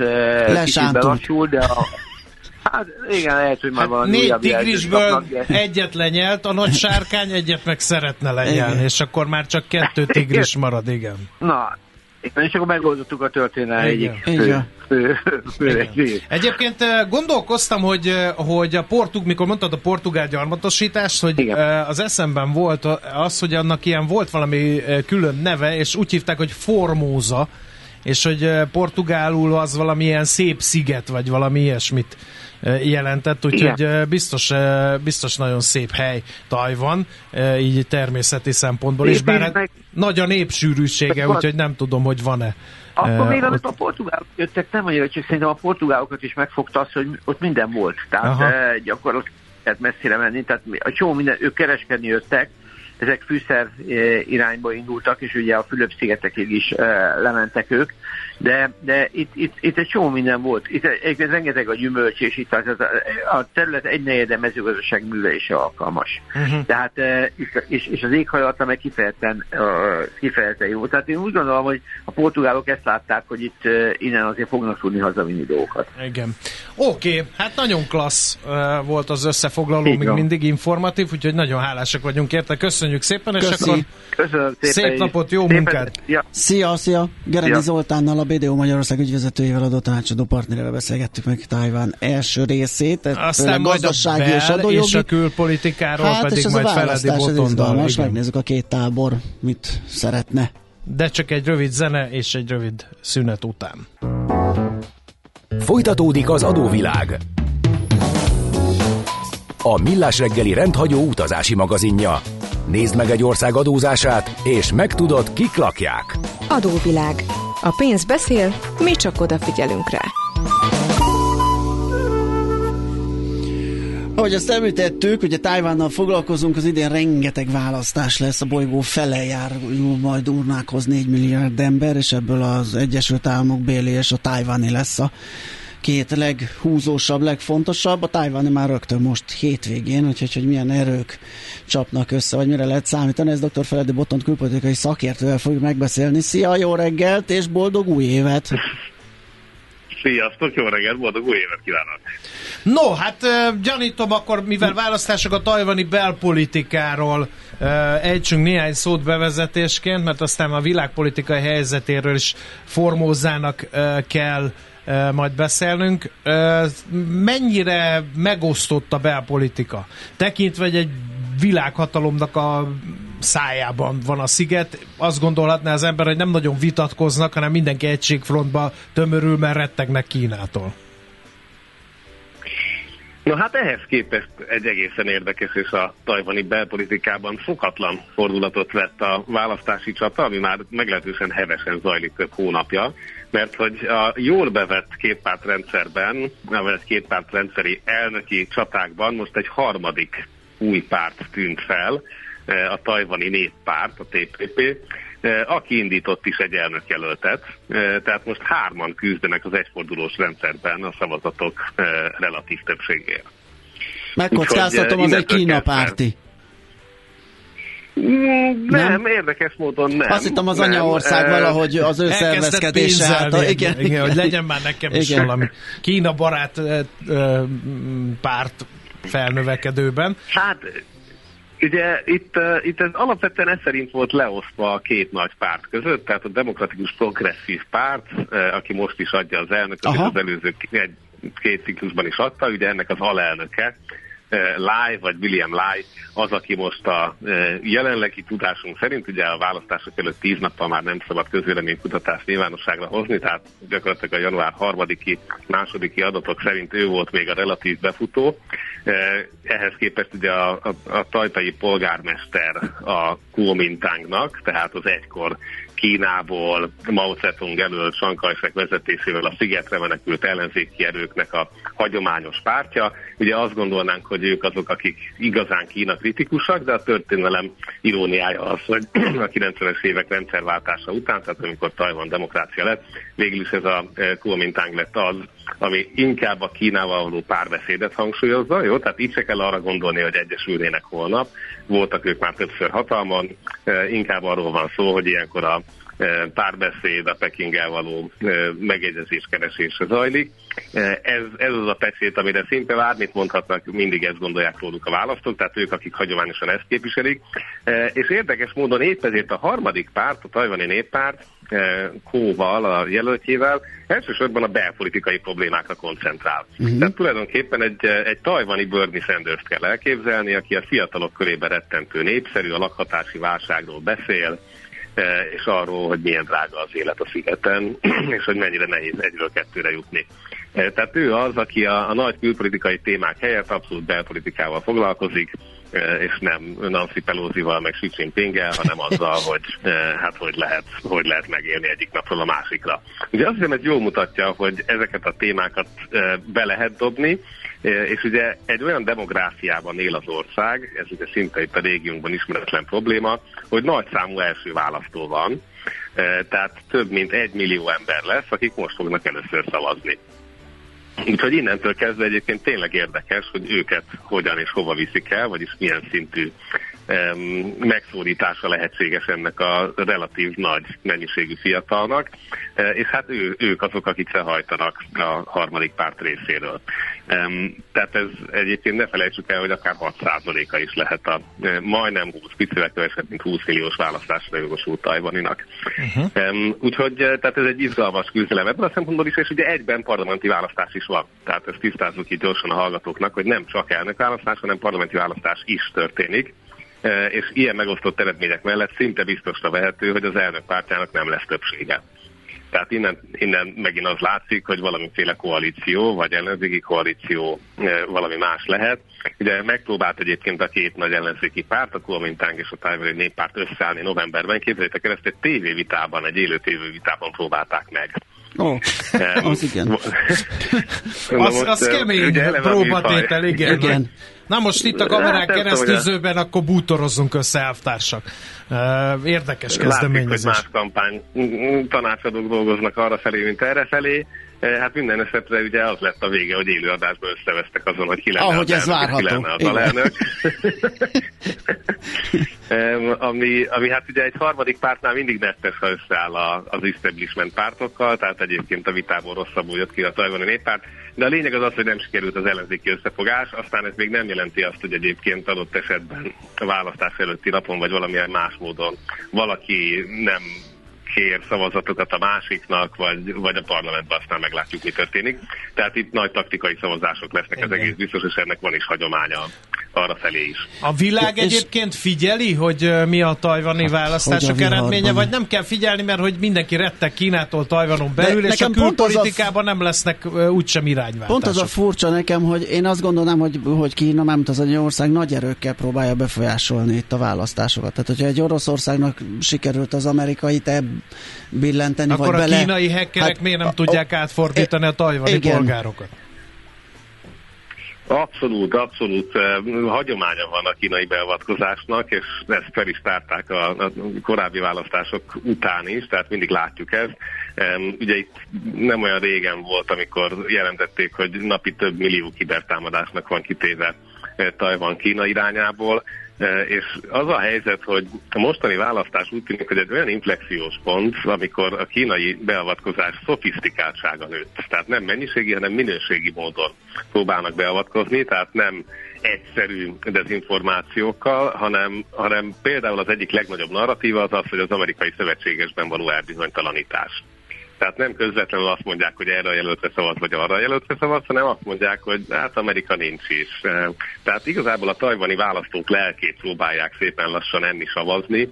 [SPEAKER 6] kicsit belassul, de a, Hát igen, lehet, hogy már hát van
[SPEAKER 4] Négy tigrisből egyet lenyelt, a nagy sárkány egyet meg szeretne lenyelni, és akkor már csak kettő tigris marad, igen.
[SPEAKER 6] Na, és akkor megoldottuk a történelmi egyik fő, fő, fő, fő
[SPEAKER 4] Egyébként eh, gondolkoztam, hogy, eh, hogy a portug, mikor mondtad a portugál gyarmatosítást, hogy Igen. Eh, az eszemben volt az, hogy annak ilyen volt valami külön neve, és úgy hívták, hogy Formóza, és hogy portugálul az valamilyen szép sziget, vagy valami ilyesmit jelentett, úgyhogy Igen. biztos, biztos nagyon szép hely Tajvan, így természeti szempontból. És bár, hát- nagy a népsűrűsége, úgyhogy nem tudom, hogy van-e.
[SPEAKER 6] Akkor még ott... a portugálok jöttek, nem annyira, csak szerintem a portugálokat is megfogta az, hogy ott minden volt. Tehát Aha. gyakorlatilag messzire menni, tehát a csomó minden, ők kereskedni jöttek, ezek fűszer irányba indultak, és ugye a Fülöp-szigetekig is lementek ők, de, de itt, itt, itt egy csomó minden volt. Itt egy, rengeteg a gyümölcs, és itt az, az, a terület egy negyede mezőgazdaság művelése alkalmas. Uh-huh. Tehát, és, és az éghajlata meg kifejezetten, kifejezetten jó. Tehát én úgy gondolom, hogy a portugálok ezt látták, hogy itt innen azért fognak tudni hazavinni dolgokat.
[SPEAKER 4] Igen. Oké, okay, hát nagyon klassz volt az összefoglaló, még mindig informatív, úgyhogy nagyon hálásak vagyunk érte. Köszönjük szépen,
[SPEAKER 6] Köszi.
[SPEAKER 4] és akkor
[SPEAKER 6] Köszönöm szépen
[SPEAKER 4] szép napot, jó szépen. munkát!
[SPEAKER 3] Ja. Szia, szia! Gerendi Zoltánnal a BDO Magyarország ügyvezetőjével adó tanácsadó partnerével beszélgettük meg Tájván első részét.
[SPEAKER 4] Aztán majd a bel és, adójogi. és a külpolitikáról hát, pedig majd Feledi Botondal.
[SPEAKER 3] Most megnézzük a két tábor mit szeretne.
[SPEAKER 4] De csak egy rövid zene és egy rövid szünet után.
[SPEAKER 5] Folytatódik az adóvilág. A Millás reggeli rendhagyó utazási magazinja. Nézd meg egy ország adózását, és megtudod, kik lakják.
[SPEAKER 1] Adóvilág a pénz beszél, mi csak odafigyelünk rá.
[SPEAKER 3] Ahogy azt említettük, ugye Tájvánnal foglalkozunk, az idén rengeteg választás lesz, a bolygó fele jár majd urnákhoz 4 milliárd ember, és ebből az Egyesült Államok béli és a tájváni lesz a két leghúzósabb, legfontosabb. A tájváni már rögtön most hétvégén, úgyhogy hogy milyen erők csapnak össze, vagy mire lehet számítani, ez dr. Feledi Botont külpolitikai szakértővel fogjuk megbeszélni. Szia, jó reggelt, és boldog új évet!
[SPEAKER 7] Sziasztok, jó reggelt, boldog új évet kívánok!
[SPEAKER 4] No, hát gyanítom akkor, mivel választások a tajvani belpolitikáról ejtsünk néhány szót bevezetésként, mert aztán a világpolitikai helyzetéről is formózának kell majd beszélnünk. Mennyire megosztott a belpolitika? Tekintve, hogy egy világhatalomnak a szájában van a sziget. Azt gondolhatná az ember, hogy nem nagyon vitatkoznak, hanem mindenki egységfrontba tömörül, mert rettegnek Kínától.
[SPEAKER 7] Na hát ehhez képest egy egészen érdekes és a tajvani belpolitikában fokatlan fordulatot vett a választási csata, ami már meglehetősen hevesen zajlik több hónapja, mert hogy a jól bevett kétpártrendszerben, vagy kétpártrendszeri elnöki csatákban most egy harmadik új párt tűnt fel, eh, a tajvani néppárt, a TPP, eh, aki indított is egy elnökjelöltet, eh, tehát most hárman küzdenek az egyfordulós rendszerben a szavazatok relatív többségért.
[SPEAKER 3] Megkockáztatom, az egy Kína párti.
[SPEAKER 7] Mm, nem, nem, érdekes módon nem.
[SPEAKER 3] Azt hittem az anyaország valahogy az ő szervezkedése
[SPEAKER 4] által. Igen, igen, hogy legyen már nekem is igen. valami Kína barát párt felnövekedőben.
[SPEAKER 7] Hát Ugye itt, uh, itt ez alapvetően ez szerint volt leosztva a két nagy párt között, tehát a demokratikus progresszív párt, uh, aki most is adja az elnököt, és az előző egy, két ciklusban is adta, ugye ennek az alelnöke, Lai, vagy William Lai, az, aki most a jelenlegi tudásunk szerint, ugye a választások előtt tíz nappal már nem szabad közvéleménykutatást nyilvánosságra hozni, tehát gyakorlatilag a január harmadiki, másodiki adatok szerint ő volt még a relatív befutó. Ehhez képest ugye a, a, a tajtai polgármester a Kuomintangnak, tehát az egykor Kínából Mao Zedong elől Sankajszek vezetésével a szigetre menekült ellenzéki erőknek a hagyományos pártja. Ugye azt gondolnánk, hogy ők azok, akik igazán Kína kritikusak, de a történelem iróniája az, hogy a 90-es évek rendszerváltása után, tehát amikor Tajvan demokrácia lett, végül is ez a e, Kuomintang lett az, ami inkább a Kínával való párbeszédet hangsúlyozza, jó? Tehát így se kell arra gondolni, hogy egyesülnének holnap. Voltak ők már többször hatalmon, e, inkább arról van szó, hogy ilyenkor a párbeszéd, a Pekinggel való megegyezés keresése zajlik. Ez, ez az a beszéd, amire szinte bármit mondhatnak, mindig ezt gondolják róluk a választók, tehát ők, akik hagyományosan ezt képviselik. És érdekes módon épp ezért a harmadik párt, a tajvani néppárt, Kóval, a jelöltjével, elsősorban a belpolitikai problémákra koncentrál. Uh-huh. Tehát tulajdonképpen egy, egy tajvani Bernie sanders kell elképzelni, aki a fiatalok körében rettentő népszerű, a lakhatási válságról beszél, és arról, hogy milyen drága az élet a szigeten, és hogy mennyire nehéz egyről kettőre jutni. Tehát ő az, aki a, a nagy külpolitikai témák helyett abszolút belpolitikával foglalkozik, és nem Nancy Pelosi-val, meg Xi jinping hanem azzal, hogy hát hogy lehet, hogy lehet megélni egyik napról a másikra. Ugye azt hiszem, ez jól mutatja, hogy ezeket a témákat be lehet dobni, és ugye egy olyan demográfiában él az ország, ez ugye szinte itt a régiónkban ismeretlen probléma, hogy nagy számú első választó van, tehát több mint egy millió ember lesz, akik most fognak először szavazni. Úgyhogy innentől kezdve egyébként tényleg érdekes, hogy őket hogyan és hova viszik el, vagyis milyen szintű megszólítása lehetséges ennek a relatív nagy mennyiségű fiatalnak, e, és hát ő, ők azok, akik felhajtanak a harmadik párt részéről. Tehát ez egyébként ne felejtsük el, hogy akár 6%-a is lehet a e, majdnem 20, picivel kevesebb, mint 20 milliós választásra jogosult tajvaninak. Uh-huh. Úgyhogy e, tehát ez egy izgalmas küzdelem ebből a szempontból is, és ugye egyben parlamenti választás is van. Tehát ezt tisztázzuk itt gyorsan a hallgatóknak, hogy nem csak elnökválasztás, hanem parlamenti választás is történik és ilyen megosztott eredmények mellett szinte biztosra vehető, hogy az elnök pártjának nem lesz többsége. Tehát innen, innen megint az látszik, hogy valamiféle koalíció, vagy ellenzéki koalíció valami más lehet. Ugye megpróbált egyébként a két nagy ellenzéki párt, a Kuomintánk és a Tájveri Néppárt összeállni novemberben. Képzeljétek el, ezt egy tévévitában, egy élő tévévitában próbálták meg.
[SPEAKER 3] Ó, oh, az igen.
[SPEAKER 4] az, az kemény próbatétel, igen. igen. Na most itt a kamerák hát, keresztüzőben, akkor bútorozzunk össze elvtársak. Érdekes kezdeményezés.
[SPEAKER 7] Látszik, hogy más kampány tanácsadók dolgoznak arra felé, mint erre felé. Hát minden esetre ugye az lett a vége, hogy élőadásban összevesztek azon, hogy ki lenne
[SPEAKER 3] Ahogy
[SPEAKER 7] az
[SPEAKER 3] ez elnök, várható.
[SPEAKER 7] ki lenne az alelnök. ami, ami hát ugye egy harmadik pártnál mindig nettes, ha összeáll a, az establishment pártokkal, tehát egyébként a vitából rosszabbul jött ki a tajvani néppárt, de a lényeg az az, hogy nem sikerült az ellenzéki összefogás, aztán ez még nem jelenti azt, hogy egyébként adott esetben a választás előtti napon, vagy valamilyen más módon valaki nem kér szavazatokat a másiknak, vagy, vagy a parlamentben aztán meglátjuk, mi történik. Tehát itt nagy taktikai szavazások lesznek, ez egész biztos, és ennek van is hagyománya arra felé is.
[SPEAKER 4] A világ egyébként figyeli, hogy mi a tajvani hát, választások eredménye, vagy nem kell figyelni, mert hogy mindenki rettek Kínától Tajvanon belül, De és a külpolitikában a... nem lesznek úgysem irányváltások.
[SPEAKER 3] Pont az a furcsa nekem, hogy én azt gondolnám, hogy, hogy Kína, nem az egy ország nagy erőkkel próbálja befolyásolni itt a választásokat. Tehát, hogyha egy Oroszországnak sikerült az amerikai te billenteni,
[SPEAKER 4] Akkor
[SPEAKER 3] vagy
[SPEAKER 4] a
[SPEAKER 3] bele...
[SPEAKER 4] kínai hackerek hát, miért nem a, tudják átfordítani a tajvani igen. polgárokat?
[SPEAKER 7] Abszolút, abszolút hagyománya van a kínai beavatkozásnak, és ezt fel is tárták a, korábbi választások után is, tehát mindig látjuk ezt. Ugye itt nem olyan régen volt, amikor jelentették, hogy napi több millió kibertámadásnak van kitéve Tajvan Kína irányából, és az a helyzet, hogy a mostani választás úgy tűnik, hogy egy olyan inflexiós pont, amikor a kínai beavatkozás szofisztikáltsága nőtt. Tehát nem mennyiségi, hanem minőségi módon próbálnak beavatkozni, tehát nem egyszerű dezinformációkkal, hanem, hanem például az egyik legnagyobb narratíva az az, hogy az amerikai szövetségesben való elbizonytalanítás. Tehát nem közvetlenül azt mondják, hogy erre a jelöltre szavaz, vagy arra a jelöltre szavaz, hanem azt mondják, hogy hát Amerika nincs is. Tehát igazából a tajvani választók lelkét próbálják szépen lassan enni szavazni,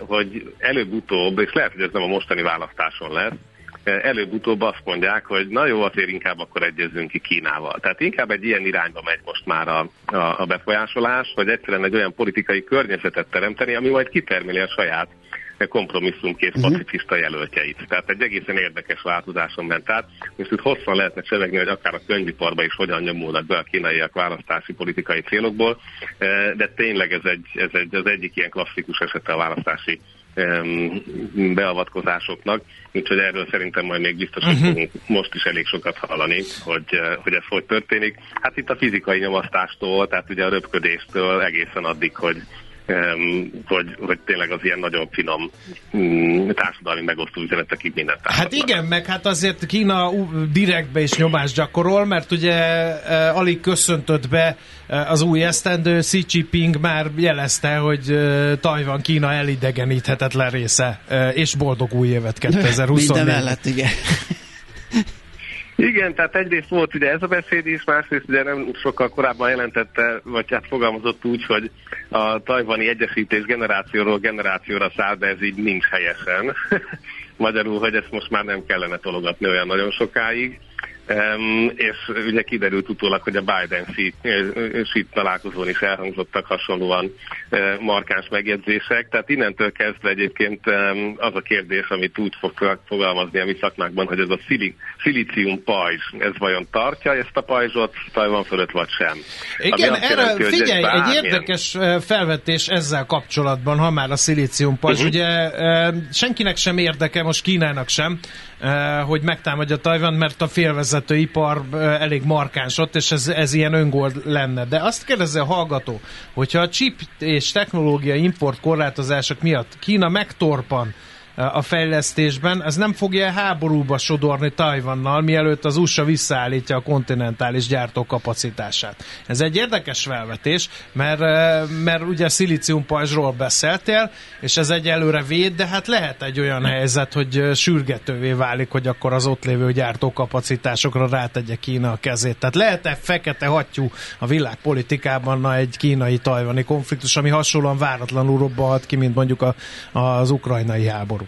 [SPEAKER 7] hogy előbb-utóbb, és lehet, hogy ez nem a mostani választáson lesz, előbb-utóbb azt mondják, hogy na jó, azért inkább akkor egyezünk ki Kínával. Tehát inkább egy ilyen irányba megy most már a, a, a befolyásolás, hogy egyszerűen egy olyan politikai környezetet teremteni, ami majd kitermeli a saját kompromisszumkész uh-huh. pacifista jelöltjeit. Tehát egy egészen érdekes változáson ment át, és itt hosszan lehetne csevegni, hogy akár a könyviparba is hogyan nyomulnak be a kínaiak választási politikai célokból, eh, de tényleg ez, egy, ez egy, az egyik ilyen klasszikus esete a választási beavatkozásoknak, úgyhogy erről szerintem majd még biztos, hogy uh-huh. fogunk most is elég sokat hallani, hogy, eh, hogy ez hogy történik. Hát itt a fizikai nyomasztástól, tehát ugye a röpködéstől egészen addig, hogy hogy, hogy tényleg az ilyen nagyon finom mm, társadalmi megosztó üzenetekig mindent
[SPEAKER 4] Hát igen, meg hát azért Kína direktbe is nyomást gyakorol, mert ugye e, alig köszöntött be e, az új esztendő, Xi Jinping már jelezte, hogy e, Tajvan Kína elidegeníthetetlen része, és boldog új évet 2024.
[SPEAKER 3] Minden mellett, igen.
[SPEAKER 7] Igen, tehát egyrészt volt ugye ez a beszéd is, másrészt ugye nem sokkal korábban jelentette, vagy hát fogalmazott úgy, hogy a tajvani egyesítés generációról generációra száll, de ez így nincs helyesen. Magyarul, hogy ezt most már nem kellene tologatni olyan nagyon sokáig. Um, és ugye kiderült utólag, hogy a Biden-Xi találkozón is elhangzottak hasonlóan uh, markáns megjegyzések. Tehát innentől kezdve egyébként um, az a kérdés, amit úgy fog fogalmazni a mi szakmákban, hogy ez a szili- szilícium pajzs, ez vajon tartja ezt a pajzsot Tajvan fölött, vagy sem?
[SPEAKER 4] Igen, erre jelenti, figyelj, bármilyen... egy érdekes felvetés ezzel kapcsolatban, ha már a szilícium pajzs, uh-huh. ugye senkinek sem érdeke, most Kínának sem, hogy megtámadja Tajvan, mert a félvezető ipar elég markáns ott, és ez, ez ilyen öngól lenne. De azt kérdezze a hallgató, hogyha a chip és technológia import korlátozások miatt Kína megtorpan a fejlesztésben, ez nem fogja háborúba sodorni Tajvannal, mielőtt az USA visszaállítja a kontinentális gyártókapacitását. Ez egy érdekes felvetés, mert, mert ugye szilíciumpajzsról beszéltél, és ez egy előre véd, de hát lehet egy olyan helyzet, hogy sürgetővé válik, hogy akkor az ott lévő gyártókapacitásokra rátegye Kína a kezét. Tehát lehet-e fekete hattyú a világpolitikában na, egy kínai-tajvani konfliktus, ami hasonlóan váratlanul robbanhat ki, mint mondjuk a, az ukrajnai háború?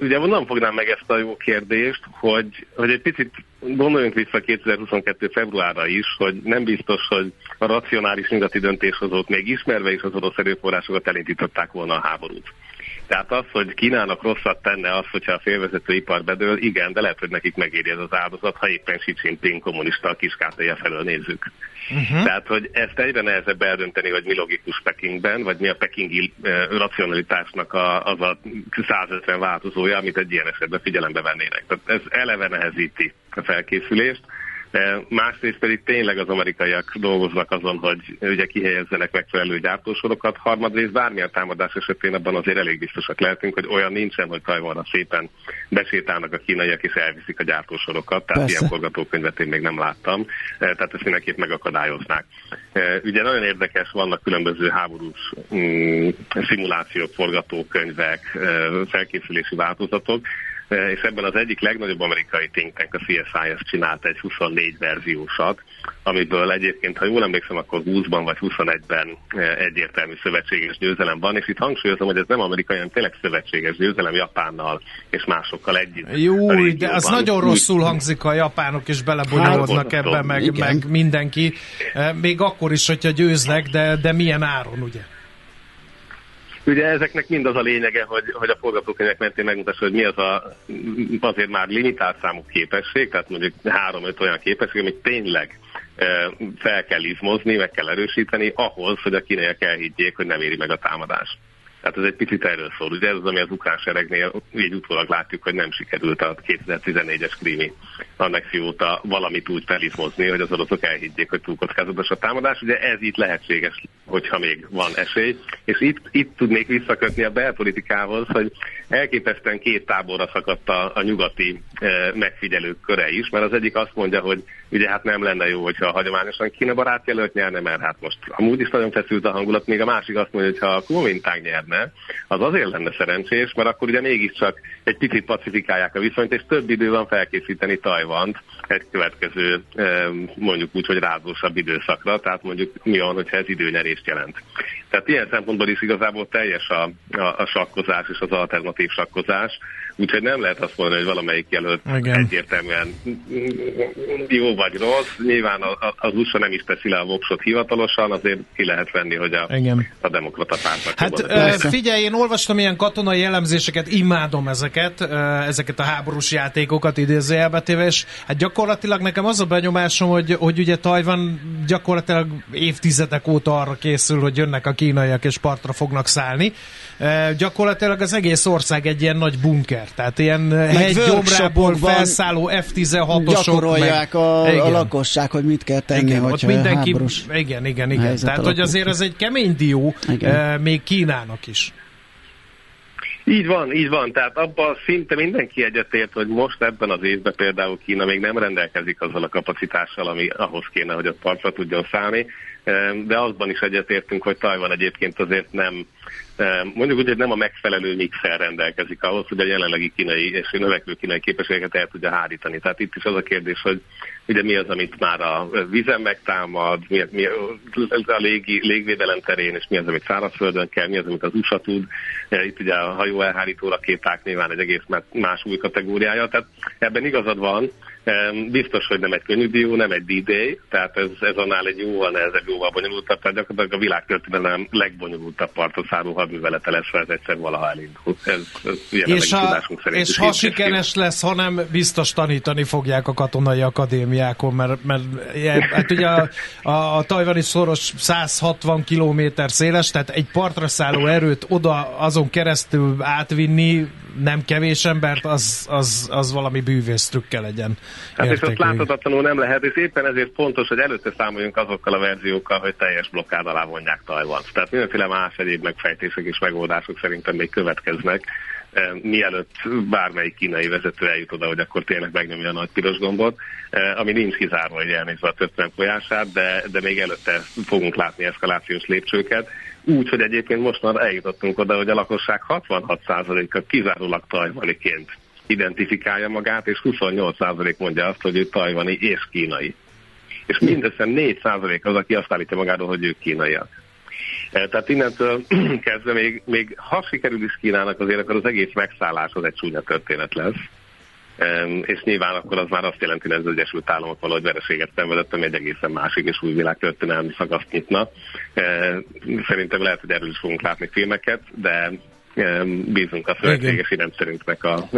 [SPEAKER 7] Ugye onnan fognám meg ezt a jó kérdést, hogy, hogy egy picit gondoljunk vissza 2022. februárra is, hogy nem biztos, hogy a racionális nyugati döntéshozók még ismerve is az orosz erőforrásokat elindították volna a háborút. Tehát az, hogy Kínának rosszat tenne az, hogyha a félvezető ipar bedől, igen, de lehet, hogy nekik megéri ez az áldozat, ha éppen Xi Jinping kommunista a kiskátéja felől nézzük. Uh-huh. Tehát, hogy ezt egyre nehezebb eldönteni, hogy mi logikus Pekingben, vagy mi a pekingi eh, racionalitásnak a, az a 150 változója, amit egy ilyen esetben figyelembe vennének. Tehát ez eleve nehezíti a felkészülést. Másrészt pedig tényleg az amerikaiak dolgoznak azon, hogy ugye kihelyezzenek megfelelő gyártósorokat. Harmadrészt bármilyen támadás esetén abban azért elég biztosak lehetünk, hogy olyan nincsen, hogy Tajvanra szépen besétálnak a kínaiak és elviszik a gyártósorokat. Tehát Persze. ilyen forgatókönyvet én még nem láttam. Tehát ezt mindenképp megakadályoznák. Ugye nagyon érdekes, vannak különböző háborús mm, szimulációk, forgatókönyvek, felkészülési változatok, és ebben az egyik legnagyobb amerikai think tank, a CSIS csinált egy 24 verziósat, amiből egyébként, ha jól emlékszem, akkor 20-ban vagy 21-ben egyértelmű szövetséges győzelem van, és itt hangsúlyozom, hogy ez nem amerikai, hanem tényleg szövetséges győzelem Japánnal és másokkal együtt.
[SPEAKER 4] Jó, de az nagyon rosszul hangzik, a japánok is belebonyolódnak hát, ebbe, meg, meg mindenki. Még akkor is, hogyha győznek, de, de milyen áron, ugye?
[SPEAKER 7] Ugye ezeknek mind az a lényege, hogy, hogy a forgatókönyvek mentén megmutassa, hogy mi az a azért már limitált számú képesség, tehát mondjuk három-öt olyan képesség, amit tényleg e, fel kell izmozni, meg kell erősíteni ahhoz, hogy a kínaiak elhiggyék, hogy nem éri meg a támadást. Tehát ez egy picit erről szól. Ugye ez az, ami az ukrán seregnél így utólag látjuk, hogy nem sikerült a 2014-es krími annexióta valamit úgy felizmozni, hogy az oroszok elhiggyék, hogy túl kockázatos a támadás. Ugye ez itt lehetséges, hogyha még van esély. És itt, itt tudnék visszakötni a belpolitikához, hogy elképesztően két táborra szakadt a, a nyugati e, megfigyelők köre is, mert az egyik azt mondja, hogy ugye hát nem lenne jó, hogyha hagyományosan Kína barát jelölt nyerne, mert hát most amúgy is nagyon feszült a hangulat, még a másik azt mondja, hogy ha a Kuomintang nyerne, az azért lenne szerencsés, mert akkor ugye mégiscsak egy picit pacifikálják a viszonyt, és több idő van felkészíteni Tajvant egy következő, mondjuk úgy, hogy rázósabb időszakra, tehát mondjuk mi van, hogyha ez időnyerést jelent. Tehát ilyen szempontból is igazából teljes a, a, a sakkozás és az alternatív sakkozás, Úgyhogy nem lehet azt mondani, hogy valamelyik jelölt Igen. egyértelműen jó vagy rossz. Nyilván az USA nem is teszi le a voksot hivatalosan, azért ki lehet venni, hogy a, Igen. a demokrata pártnak.
[SPEAKER 4] Hát figyelj, én olvastam ilyen katonai jellemzéseket, imádom ezeket, ezeket a háborús játékokat idézőjelbetéve, és hát gyakorlatilag nekem az a benyomásom, hogy, hogy ugye Tajvan gyakorlatilag évtizedek óta arra készül, hogy jönnek a kínaiak és partra fognak szállni. Gyakorlatilag az egész ország egy ilyen nagy bunker tehát ilyen hegygyomrából felszálló F-16-osok.
[SPEAKER 3] Gyakorolják meg, a, a lakosság, hogy mit kell tenni, igen, hogy mindenki,
[SPEAKER 4] Igen, igen, igen. Tehát, hogy azért ez egy kemény dió, igen. még Kínának is.
[SPEAKER 7] Így van, így van. Tehát abban szinte mindenki egyetért, hogy most ebben az évben például Kína még nem rendelkezik azzal a kapacitással, ami ahhoz kéne, hogy a partra tudjon szállni. De azban is egyetértünk, hogy Tajvan egyébként azért nem mondjuk úgy, hogy nem a megfelelő mixel rendelkezik ahhoz, hogy a jelenlegi kínai és növekvő kínai képességeket el tudja hárítani. Tehát itt is az a kérdés, hogy ugye mi az, amit már a vízen megtámad, mi, mi a légi, légvédelem terén, és mi az, amit szárazföldön kell, mi az, amit az USA tud. Itt ugye a hajó elhárító rakéták nyilván egy egész más új kategóriája, tehát ebben igazad van, Biztos, hogy nem egy könnyű dió, nem egy D-Day, tehát ez, ez annál egy jóval nehezebb, jóval bonyolultabb, tehát gyakorlatilag a világtörténelem legbonyolultabb partot szálló hadművelete lesz, ez egyszer valaha elindul. Ez, ez
[SPEAKER 4] és ha, és ha sikeres lesz, ha nem biztos tanítani fogják a katonai akadémiákon, mert, mert hát ugye a, a, a tajvani szoros 160 km széles, tehát egy partra szálló erőt oda azon keresztül átvinni nem kevés embert, az, az, az valami bűvész trükkel legyen.
[SPEAKER 7] Hát és azt láthatatlanul nem lehet, és éppen ezért fontos, hogy előtte számoljunk azokkal a verziókkal, hogy teljes blokkád alá vonják Tajvan. Tehát mindenféle más egyéb megfejtések és megoldások szerintem még következnek, eh, mielőtt bármelyik kínai vezető eljut oda, hogy akkor tényleg megnyomja a nagy piros gombot, eh, ami nincs kizárva, hogy elnézve a történet folyását, de, de még előtte fogunk látni eszkalációs lépcsőket úgy, hogy egyébként most már eljutottunk oda, hogy a lakosság 66%-a kizárólag tajvaniként identifikálja magát, és 28% mondja azt, hogy ő tajvani és kínai. És mindössze 4% az, aki azt állítja magáról, hogy ők kínaiak. E, tehát innentől kezdve még, még ha sikerül is Kínának azért, akkor az egész megszállás az egy csúnya történet lesz és nyilván akkor az már azt jelenti, hogy az Egyesült Államok valahogy vereséget szenvedett, ami egy egészen másik és új világtörténelmi szakaszt nyitna. Szerintem lehet, hogy erről is fogunk látni filmeket, de bízunk a szövetséges rendszerünknek a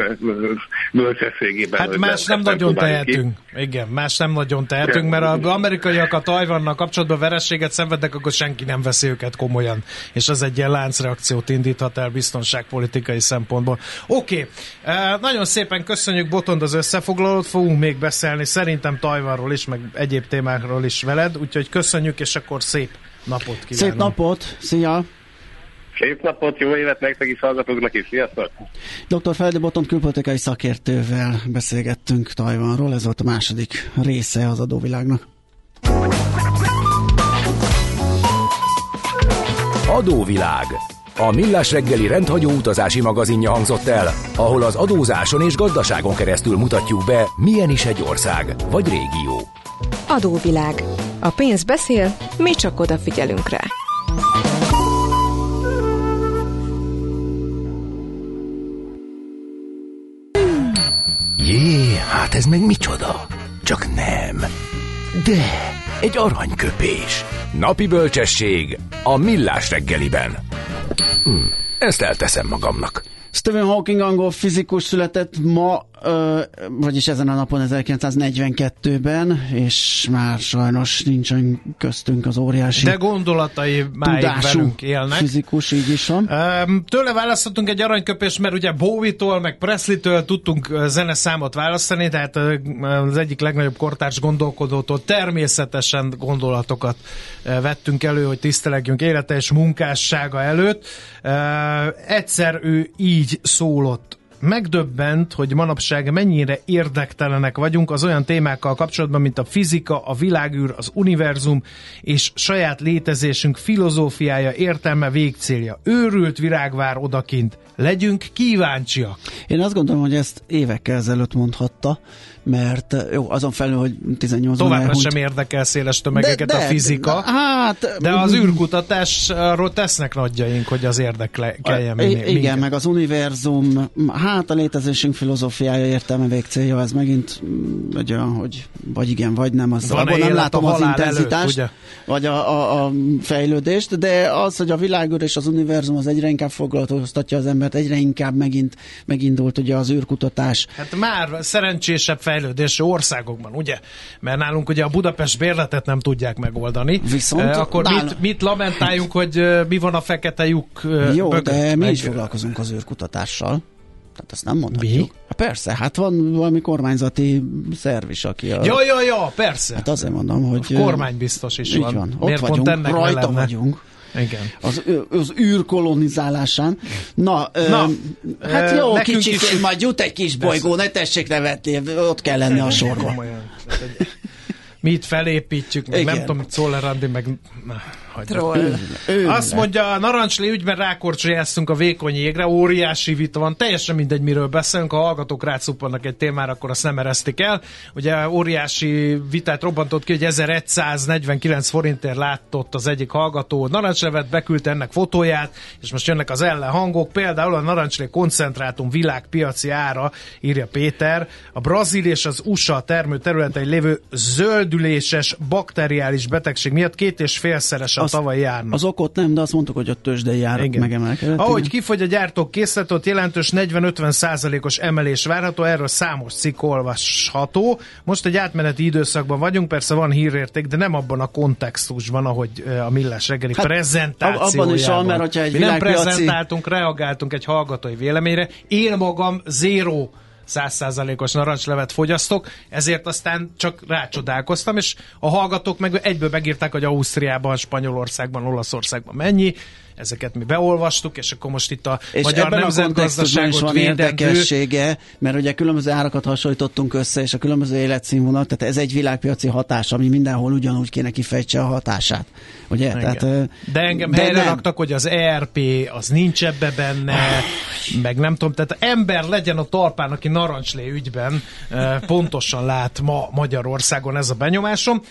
[SPEAKER 7] bölcsességében.
[SPEAKER 4] Hát más nem nagyon tehetünk. Ki. Igen, más nem nagyon tehetünk, mert az amerikaiak a Tajvannal kapcsolatban verességet szenvednek, akkor senki nem veszi őket komolyan. És az egy ilyen láncreakciót indíthat el biztonságpolitikai szempontból. Oké, okay. Eh, nagyon szépen köszönjük Botond az összefoglalót, fogunk még beszélni szerintem Tajvanról is, meg egyéb témákról is veled, úgyhogy köszönjük, és akkor szép napot kívánok.
[SPEAKER 3] Szép napot, szia!
[SPEAKER 7] Szép napot, jó évet nektek is, hallgatóknak is, sziasztok!
[SPEAKER 3] Dr. Feldi Boton külpolitikai szakértővel beszélgettünk Tajvanról, ez volt a második része az adóvilágnak.
[SPEAKER 5] Adóvilág. A Millás reggeli rendhagyó utazási magazinja hangzott el, ahol az adózáson és gazdaságon keresztül mutatjuk be, milyen is egy ország vagy régió.
[SPEAKER 1] Adóvilág. A pénz beszél, mi csak odafigyelünk rá.
[SPEAKER 5] Ez meg micsoda? Csak nem. De, egy aranyköpés. Napi bölcsesség a millás reggeliben. Hm, ezt elteszem magamnak.
[SPEAKER 3] Stephen Hawking angol fizikus született ma vagyis ezen a napon 1942-ben, és már sajnos nincsen köztünk az óriási
[SPEAKER 4] De gondolatai máig velünk élnek.
[SPEAKER 3] fizikus, így is van.
[SPEAKER 4] Tőle választottunk egy aranyköpést, mert ugye Bowie-tól, meg Presley-től tudtunk zeneszámot választani, tehát az egyik legnagyobb kortárs gondolkodótól természetesen gondolatokat vettünk elő, hogy tisztelegjünk élete és munkássága előtt. Egyszer ő így szólott megdöbbent, hogy manapság mennyire érdektelenek vagyunk az olyan témákkal kapcsolatban, mint a fizika, a világűr, az univerzum és saját létezésünk filozófiája, értelme, végcélja. Őrült virágvár odakint. Legyünk kíváncsiak.
[SPEAKER 3] Én azt gondolom, hogy ezt évekkel ezelőtt mondhatta, mert jó, azon felül, hogy 18
[SPEAKER 4] Továbbra elhunyt. sem érdekel széles tömegeket de, de, a fizika, de, hát, de az űrkutatásról tesznek nagyjaink, hogy az érdekeljen
[SPEAKER 3] I- Igen, meg az univerzum, hát a létezésünk filozófiája értelme végcélja, ez megint mm, egy olyan, hogy vagy igen, vagy nem, az, abban nem látom az intenzitást, előtt, vagy a, a, a fejlődést, de az, hogy a világűr és az univerzum az egyre inkább foglalkoztatja az embert, egyre inkább megint megindult ugye az űrkutatás.
[SPEAKER 4] Hát már szerencsésebb fejlődésű országokban, ugye? Mert nálunk ugye a Budapest bérletet nem tudják megoldani.
[SPEAKER 3] Viszont eh,
[SPEAKER 4] akkor nál... mit, mit lamentáljunk, hogy eh, mi van a fekete lyuk
[SPEAKER 3] eh, Jó, bögött, de mi meg... is foglalkozunk az űrkutatással. Tehát ezt nem mondhatjuk. Mi? Hát persze, hát van valami kormányzati szerv is, aki a...
[SPEAKER 4] Ja, ja, ja, persze.
[SPEAKER 3] Hát azért mondom, hogy...
[SPEAKER 4] A kormány biztos is van.
[SPEAKER 3] van. Ott Miért vagyunk, pont ennek rajta lenne? vagyunk.
[SPEAKER 4] Igen.
[SPEAKER 3] Az, az űr kolonizálásán. Na, Na ö, hát jó, kicsit, is... majd jut egy kis bolygó, ne tessék nevetni, ott kell lenni a sorban.
[SPEAKER 4] Mi itt felépítjük, meg Igen. nem tudom, Czoller Andi, meg... Na Troll. Azt mondja, a narancsli ügyben rákorcsolyáztunk a vékony égre, óriási vita van, teljesen mindegy, miről beszélünk, ha hallgatók rátszuppannak egy témára, akkor azt nem eresztik el. Ugye óriási vitát robbantott ki, hogy 1149 forintért látott az egyik hallgató narancslevet, beküldte ennek fotóját, és most jönnek az ellenhangok, például a narancsli koncentrátum világpiaci ára, írja Péter, a Brazil és az USA termő területei lévő zöldüléses bakteriális betegség miatt két és félszeres a tavalyi járnak.
[SPEAKER 3] Az okot nem, de azt mondtuk, hogy a tőzsdei árak igen. megemelkedett.
[SPEAKER 4] Ahogy kifogy a gyártók készletot, jelentős 40-50 százalékos emelés várható, erről számos cikk olvasható. Most egy átmeneti időszakban vagyunk, persze van hírérték, de nem abban a kontextusban, ahogy a Millás reggeli hát, prezentációjában. Abban is van, mert hogyha egy Mi nem prezentáltunk, reagáltunk egy hallgatói véleményre. Én magam zéró százszázalékos narancslevet fogyasztok, ezért aztán csak rácsodálkoztam, és a hallgatók meg egyből megírták, hogy Ausztriában, Spanyolországban, Olaszországban mennyi, ezeket mi beolvastuk, és akkor most itt a
[SPEAKER 3] és
[SPEAKER 4] magyar nemzetgazdaságot
[SPEAKER 3] van érdekessége, mert ugye különböző árakat hasonlítottunk össze, és a különböző életszínvonal, tehát ez egy világpiaci hatás, ami mindenhol ugyanúgy kéne kifejtse a hatását. Ugye? Tehát,
[SPEAKER 4] de engem de helyre nem. raktak, hogy az ERP az nincs ebbe benne, meg nem tudom, tehát ember legyen a talpán, aki narancslé ügyben pontosan lát ma Magyarországon ez a benyomásom.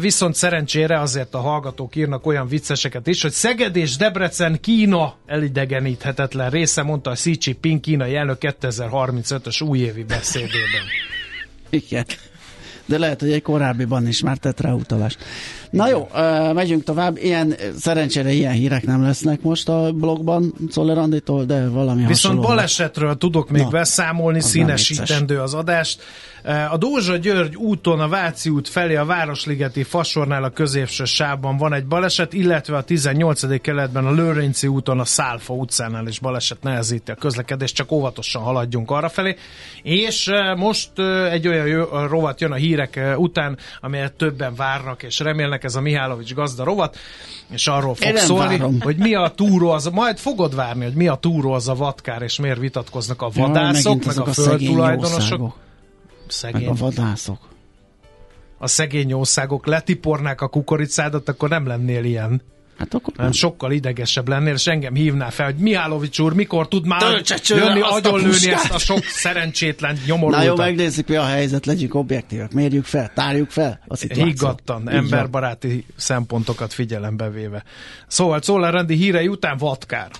[SPEAKER 4] Viszont szerencsére azért a hallgatók írnak olyan vicceseket is, hogy Szeged és Debrecen Kína elidegeníthetetlen része, mondta a Xi Jinping kínai elnök 2035-ös újévi beszédében.
[SPEAKER 3] Igen. De lehet, hogy egy korábbiban is már tett rá utalást. Na jó, megyünk tovább. Ilyen, szerencsére ilyen hírek nem lesznek most a blogban Czolleranditól, de valami
[SPEAKER 4] Viszont balesetről tudok még Na, beszámolni, az színesítendő az adást. A Dózsa György úton a Váci út felé a Városligeti Fasornál a középső sávban van egy baleset, illetve a 18. keletben a Lőrinci úton a Szálfa utcánál is baleset nehezíti a közlekedést, csak óvatosan haladjunk arra felé. És most egy olyan rovat jön a hírek után, amelyet többen várnak és remélnek, ez a Mihálovics gazda rovat, és arról fog szólni, várom. hogy mi a túró az, majd fogod várni, hogy mi a túró az a vatkár, és miért vitatkoznak a vadászok, ja, meg a, a földtulajdonosok.
[SPEAKER 3] Szegény. Meg a vadászok.
[SPEAKER 4] A szegény országok letipornák a kukoricádat, akkor nem lennél ilyen. Hát akkor nem. sokkal idegesebb lennél, és engem hívnál fel, hogy Mihálovics úr, mikor tud már jönni agyonlőni ezt a sok szerencsétlen nyomorultat.
[SPEAKER 3] Na jó, megnézzük, mi a helyzet, legyünk objektívek, mérjük fel, tárjuk fel a szituációt.
[SPEAKER 4] Higgadtan, emberbaráti szempontokat figyelembe véve. Szóval Czoller Rendi hírei után vatkár.